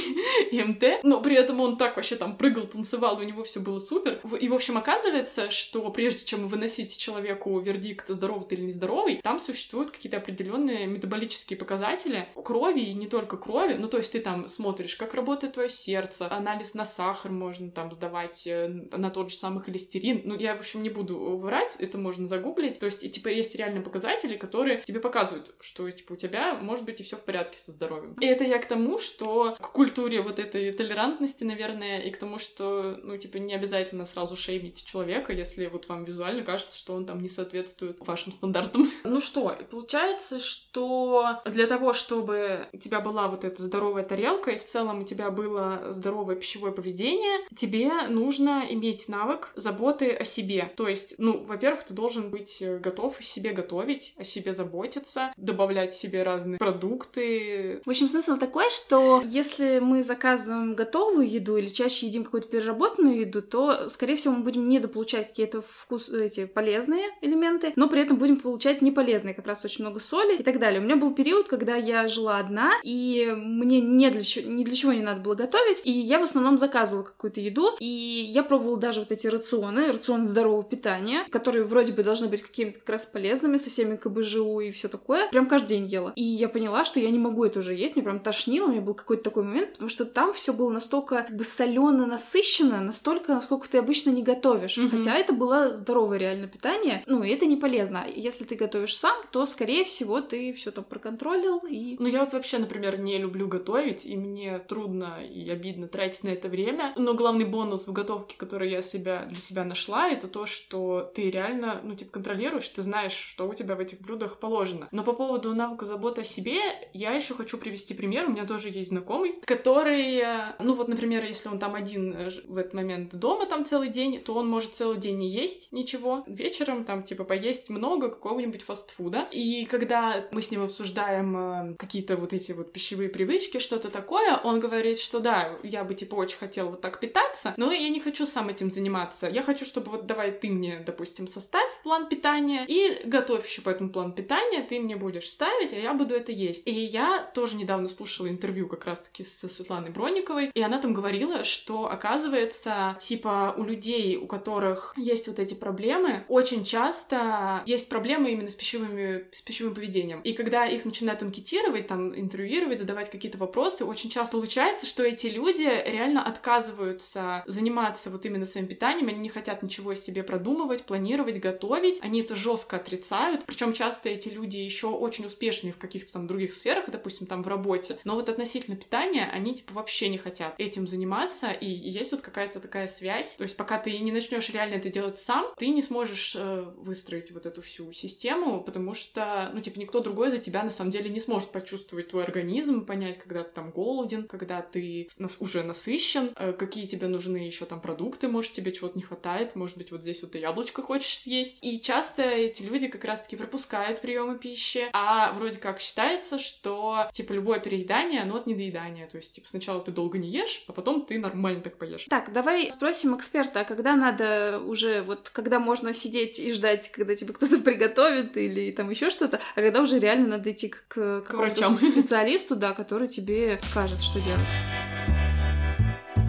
МТ, но при этом он так вообще там прыгал, танцевал, у него все было супер. И, в общем, оказывается, что прежде чем выносить человеку вердикт, здоровый ты или нездоровый, там существуют какие-то определенные метаболические показатели крови, и не только крови, ну, то есть ты там смотришь, как работает твое сердце, анализ на сахар можно там сдавать, э, на тот же самый холестерин. Ну, я, в общем, не буду врать, это можно загуглить. То есть, и, типа, есть реальные показатели, которые тебе показывают, что, типа, у тебя может быть и все в порядке со здоровьем. И это я к тому, что к культуре вот этой толерантности, наверное, и к тому, что, ну, типа, не обязательно сразу шеймить человека, если вот вам визуально кажется, что он там не соответствует вашим стандартам. Ну что, получается, что для того, чтобы у тебя была вот эта здоровая тарелка, и в целом у тебя было здоровое пищевое поведение, тебе нужно иметь навык заботы о себе. То есть, ну, во-первых, ты должен быть готов о себе готовить, о себе заботиться, добавлять себе разные продукты. В общем, смысл такой, что если мы заказываем готовую еду или чаще едим какую-то переработанную еду, то, скорее всего, мы будем недополучать какие-то вкус, эти полезные элементы, но при этом будем получать неполезные, как раз очень много соли и так далее. У меня был период, когда я жила одна, и мне не для, ни для чего не надо было готовить, и я в основном заказывала какую-то еду, и я пробовала даже вот эти рационы, рационы здорового питания, которые вроде бы должны быть какими-то как раз полезными, со всеми КБЖУ и все такое. Прям каждый день ела. И я поняла, что я не могу это уже есть, мне прям тошнило, у меня был какой-то такой момент, потому что там все было настолько как бы солено, насыщенно, настолько, насколько ты обычно не готовишь. Mm-hmm. Хотя это было здоровое реально питание, ну и это не полезно. Если ты готовишь сам, то, скорее всего, ты все там проконтролил и... Ну я вот вообще, например, не люблю готовить, и мне трудно и обидно тратить на это время. Но главный бонус в готовке, который я себя, для себя нашла, это то, что ты реально, ну, типа, контролируешь, ты знаешь, что у тебя в этих блюдах положено. Но по поводу навыка заботы о себе, я еще хочу привести пример. У меня тоже есть знакомый, который, э, ну вот, например, если он там один э, в этот момент дома там целый день, то он может целый день не есть ничего. Вечером там, типа, поесть много какого-нибудь фастфуда. И когда мы с ним обсуждаем э, какие-то вот эти вот пищевые привычки, что-то такое, он говорит, что да, я бы, типа, очень хотел вот так питаться, но я не хочу сам этим заниматься. Я хочу, чтобы вот давай ты мне, допустим, составь план питания и готовь еще по этому плану питания, ты мне будешь ставить, а я буду это есть. И я тоже недавно слушала интервью как раз-таки со Светланой Бронниковой, и она там говорила, что оказывается, типа, у людей, у которых есть вот эти проблемы, очень часто есть проблемы именно с, пищевыми, с пищевым поведением. И когда их начинают анкетировать, там, интервьюировать, задавать какие-то вопросы, очень часто получается, что эти люди реально отказываются заниматься вот именно своим питанием, они не хотят ничего себе продумывать, планировать, готовить, они это жестко отрицают, причем часто эти люди еще очень успешные в каких-то там других сферах, допустим, там в работе, но вот относительно питания они типа вообще не хотят этим заниматься, и есть вот какая-то такая связь, то есть пока ты не начнешь реально это делать сам, ты не сможешь э, выстроить вот эту всю систему, потому что, ну, типа, никто другой за тебя на самом деле не сможет почувствовать твой организм, понять, когда ты там голоден, когда ты уже насыщен, э, какие тебе нужны еще там продукты, может, тебе чего-то не хватает, может быть, вот здесь вот ты яблочко хочешь съесть. И часто эти люди как раз-таки пропускают приемы пищи, а вроде как считается, что, типа, любое переедание, оно от недоедания. То есть, типа, сначала ты долго не ешь, а потом ты нормально так поешь. Так, давай спросим эксперта, а когда надо уже, вот, когда можно сидеть и ждать, когда тебе кто-то приготовит или там еще что-то, а когда уже реально надо идти к, к, к врачам специалисту, да, который тебе скажет, что делать.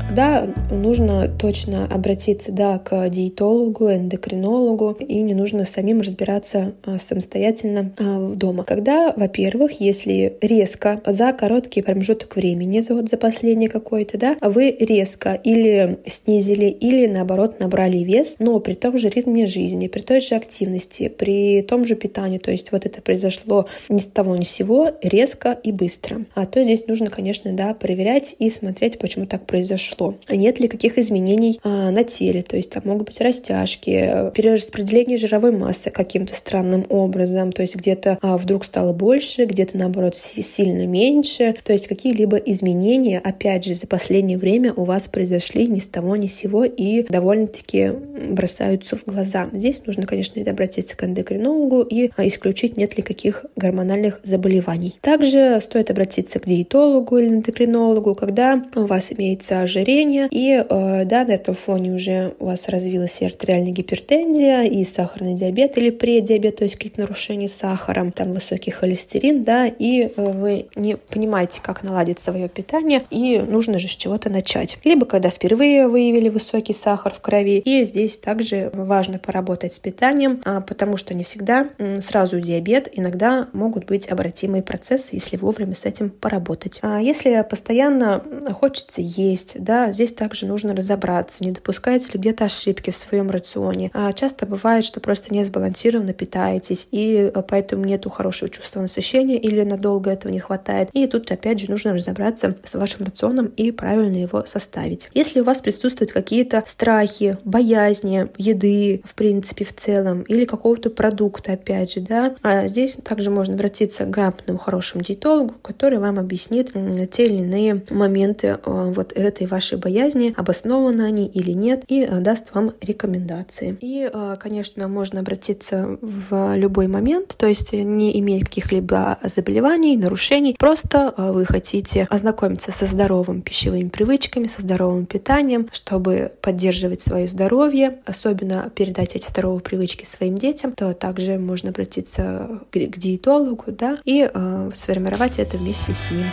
Когда нужно точно обратиться да, к диетологу, эндокринологу, и не нужно самим разбираться а, самостоятельно а, дома. Когда, во-первых, если резко за короткий промежуток времени, за, вот за последний какой-то, да, вы резко или снизили, или наоборот набрали вес, но при том же ритме жизни, при той же активности, при том же питании, то есть вот это произошло ни с того ни с сего, резко и быстро. А то здесь нужно, конечно, да, проверять и смотреть, почему так произошло. Лицо, нет ли каких изменений а, на теле, то есть там могут быть растяжки, перераспределение жировой массы каким-то странным образом, то есть где-то а, вдруг стало больше, где-то наоборот сильно меньше, то есть какие-либо изменения, опять же, за последнее время у вас произошли ни с того ни с сего и довольно-таки бросаются в глаза. Здесь нужно, конечно, обратиться к эндокринологу и а, исключить, нет ли каких гормональных заболеваний. Также стоит обратиться к диетологу или эндокринологу, когда у вас имеется ожирение, и э, да, на этом фоне уже у вас развилась и артериальная гипертензия, и сахарный диабет или предиабет, то есть какие-то нарушения сахара, там высокий холестерин, да, и э, вы не понимаете, как наладить свое питание, и нужно же с чего-то начать. Либо когда впервые выявили высокий сахар в крови, и здесь также важно поработать с питанием, а, потому что не всегда сразу диабет, иногда могут быть обратимые процессы, если вовремя с этим поработать. А если постоянно хочется есть, да, здесь также нужно разобраться, не допускаете ли где-то ошибки в своем рационе. А часто бывает, что просто не сбалансированно питаетесь, и а, поэтому нету хорошего чувства насыщения или надолго этого не хватает. И тут опять же нужно разобраться с вашим рационом и правильно его составить. Если у вас присутствуют какие-то страхи, боязни еды, в принципе, в целом, или какого-то продукта, опять же, да, а здесь также можно обратиться к грамотному, хорошему диетологу, который вам объяснит те или иные моменты э, вот этой вашей боязни, обоснованы они или нет, и э, даст вам рекомендации. И, э, конечно, можно обратиться в любой момент, то есть не иметь каких-либо заболеваний, нарушений, просто вы хотите ознакомиться со здоровыми пищевыми привычками, со здоровым питанием, чтобы поддерживать свое здоровье, особенно передать эти здоровые привычки своим детям, то также можно обратиться к диетологу, да, и э, сформировать это вместе с ним.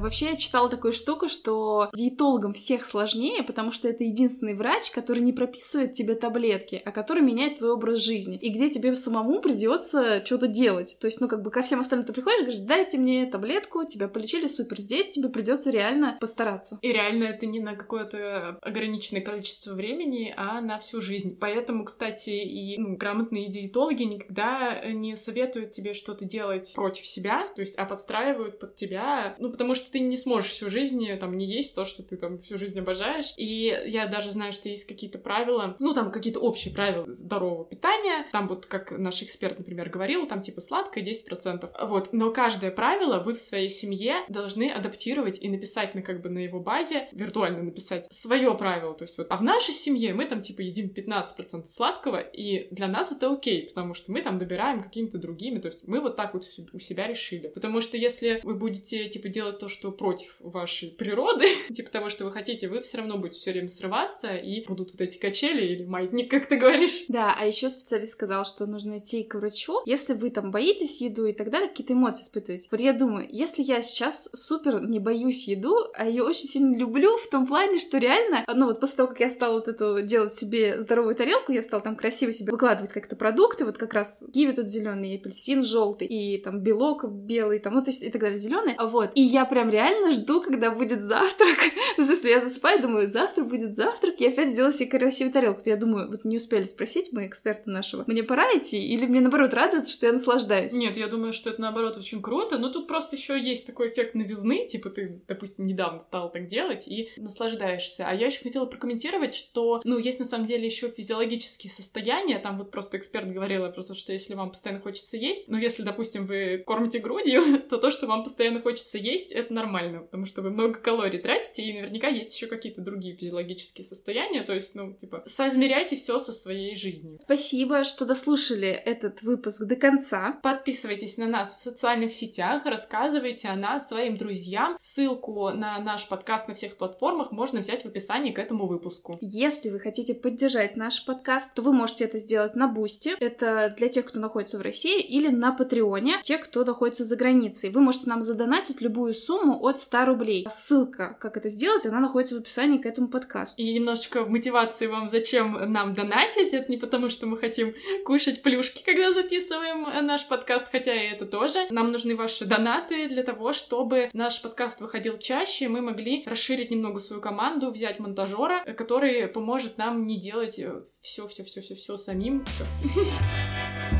Вообще я читала такую штуку, что диетологам всех сложнее, потому что это единственный врач, который не прописывает тебе таблетки, а который меняет твой образ жизни. И где тебе самому придется что-то делать. То есть, ну, как бы ко всем остальным ты приходишь, говоришь, дайте мне таблетку, тебя полечили, супер. Здесь тебе придется реально постараться. И реально это не на какое-то ограниченное количество времени, а на всю жизнь. Поэтому, кстати, и ну, грамотные диетологи никогда не советуют тебе что-то делать против себя, то есть, а подстраивают под тебя, ну, потому что ты не сможешь всю жизнь там не есть то, что ты там всю жизнь обожаешь. И я даже знаю, что есть какие-то правила, ну там какие-то общие правила здорового питания. Там вот как наш эксперт, например, говорил, там типа сладкое 10%. Вот. Но каждое правило вы в своей семье должны адаптировать и написать на как бы на его базе, виртуально написать свое правило. То есть вот, а в нашей семье мы там типа едим 15% сладкого, и для нас это окей, потому что мы там добираем какими-то другими. То есть мы вот так вот у себя решили. Потому что если вы будете типа делать то, что что против вашей природы, типа того, что вы хотите, вы все равно будете все время срываться, и будут вот эти качели или маятник, как ты говоришь. Да, а еще специалист сказал, что нужно идти к врачу, если вы там боитесь еду и так далее, какие-то эмоции испытываете. Вот я думаю, если я сейчас супер не боюсь еду, а ее очень сильно люблю в том плане, что реально, ну вот после того, как я стала вот эту делать себе здоровую тарелку, я стала там красиво себе выкладывать как-то продукты, вот как раз киви тут зеленый, апельсин желтый, и там белок белый, там, ну то есть и так далее, зеленый, вот. И я прям реально жду, когда будет завтрак. ну, если я засыпаю, думаю, завтра будет завтрак, и опять сделаю себе красивую тарелку. Я думаю, вот не успели спросить мы эксперта нашего, мне пора идти, или мне наоборот радуется, что я наслаждаюсь? Нет, я думаю, что это наоборот очень круто, но тут просто еще есть такой эффект новизны, типа ты, допустим, недавно стал так делать и наслаждаешься. А я еще хотела прокомментировать, что, ну, есть на самом деле еще физиологические состояния, там вот просто эксперт говорила просто, что если вам постоянно хочется есть, ну, если, допустим, вы кормите грудью, то то, что вам постоянно хочется есть, это нормально, потому что вы много калорий тратите, и наверняка есть еще какие-то другие физиологические состояния, то есть, ну, типа, соизмеряйте все со своей жизнью. Спасибо, что дослушали этот выпуск до конца. Подписывайтесь на нас в социальных сетях, рассказывайте о нас своим друзьям. Ссылку на наш подкаст на всех платформах можно взять в описании к этому выпуску. Если вы хотите поддержать наш подкаст, то вы можете это сделать на Boosty. Это для тех, кто находится в России, или на Patreon е, те, кто находится за границей. Вы можете нам задонатить любую сумму от 100 рублей. Ссылка, как это сделать, она находится в описании к этому подкасту. И немножечко мотивации вам, зачем нам донатить. Это не потому, что мы хотим кушать плюшки, когда записываем наш подкаст, хотя и это тоже. Нам нужны ваши донаты для того, чтобы наш подкаст выходил чаще, мы могли расширить немного свою команду, взять монтажера, который поможет нам не делать все-все-все-все-все самим. Всё.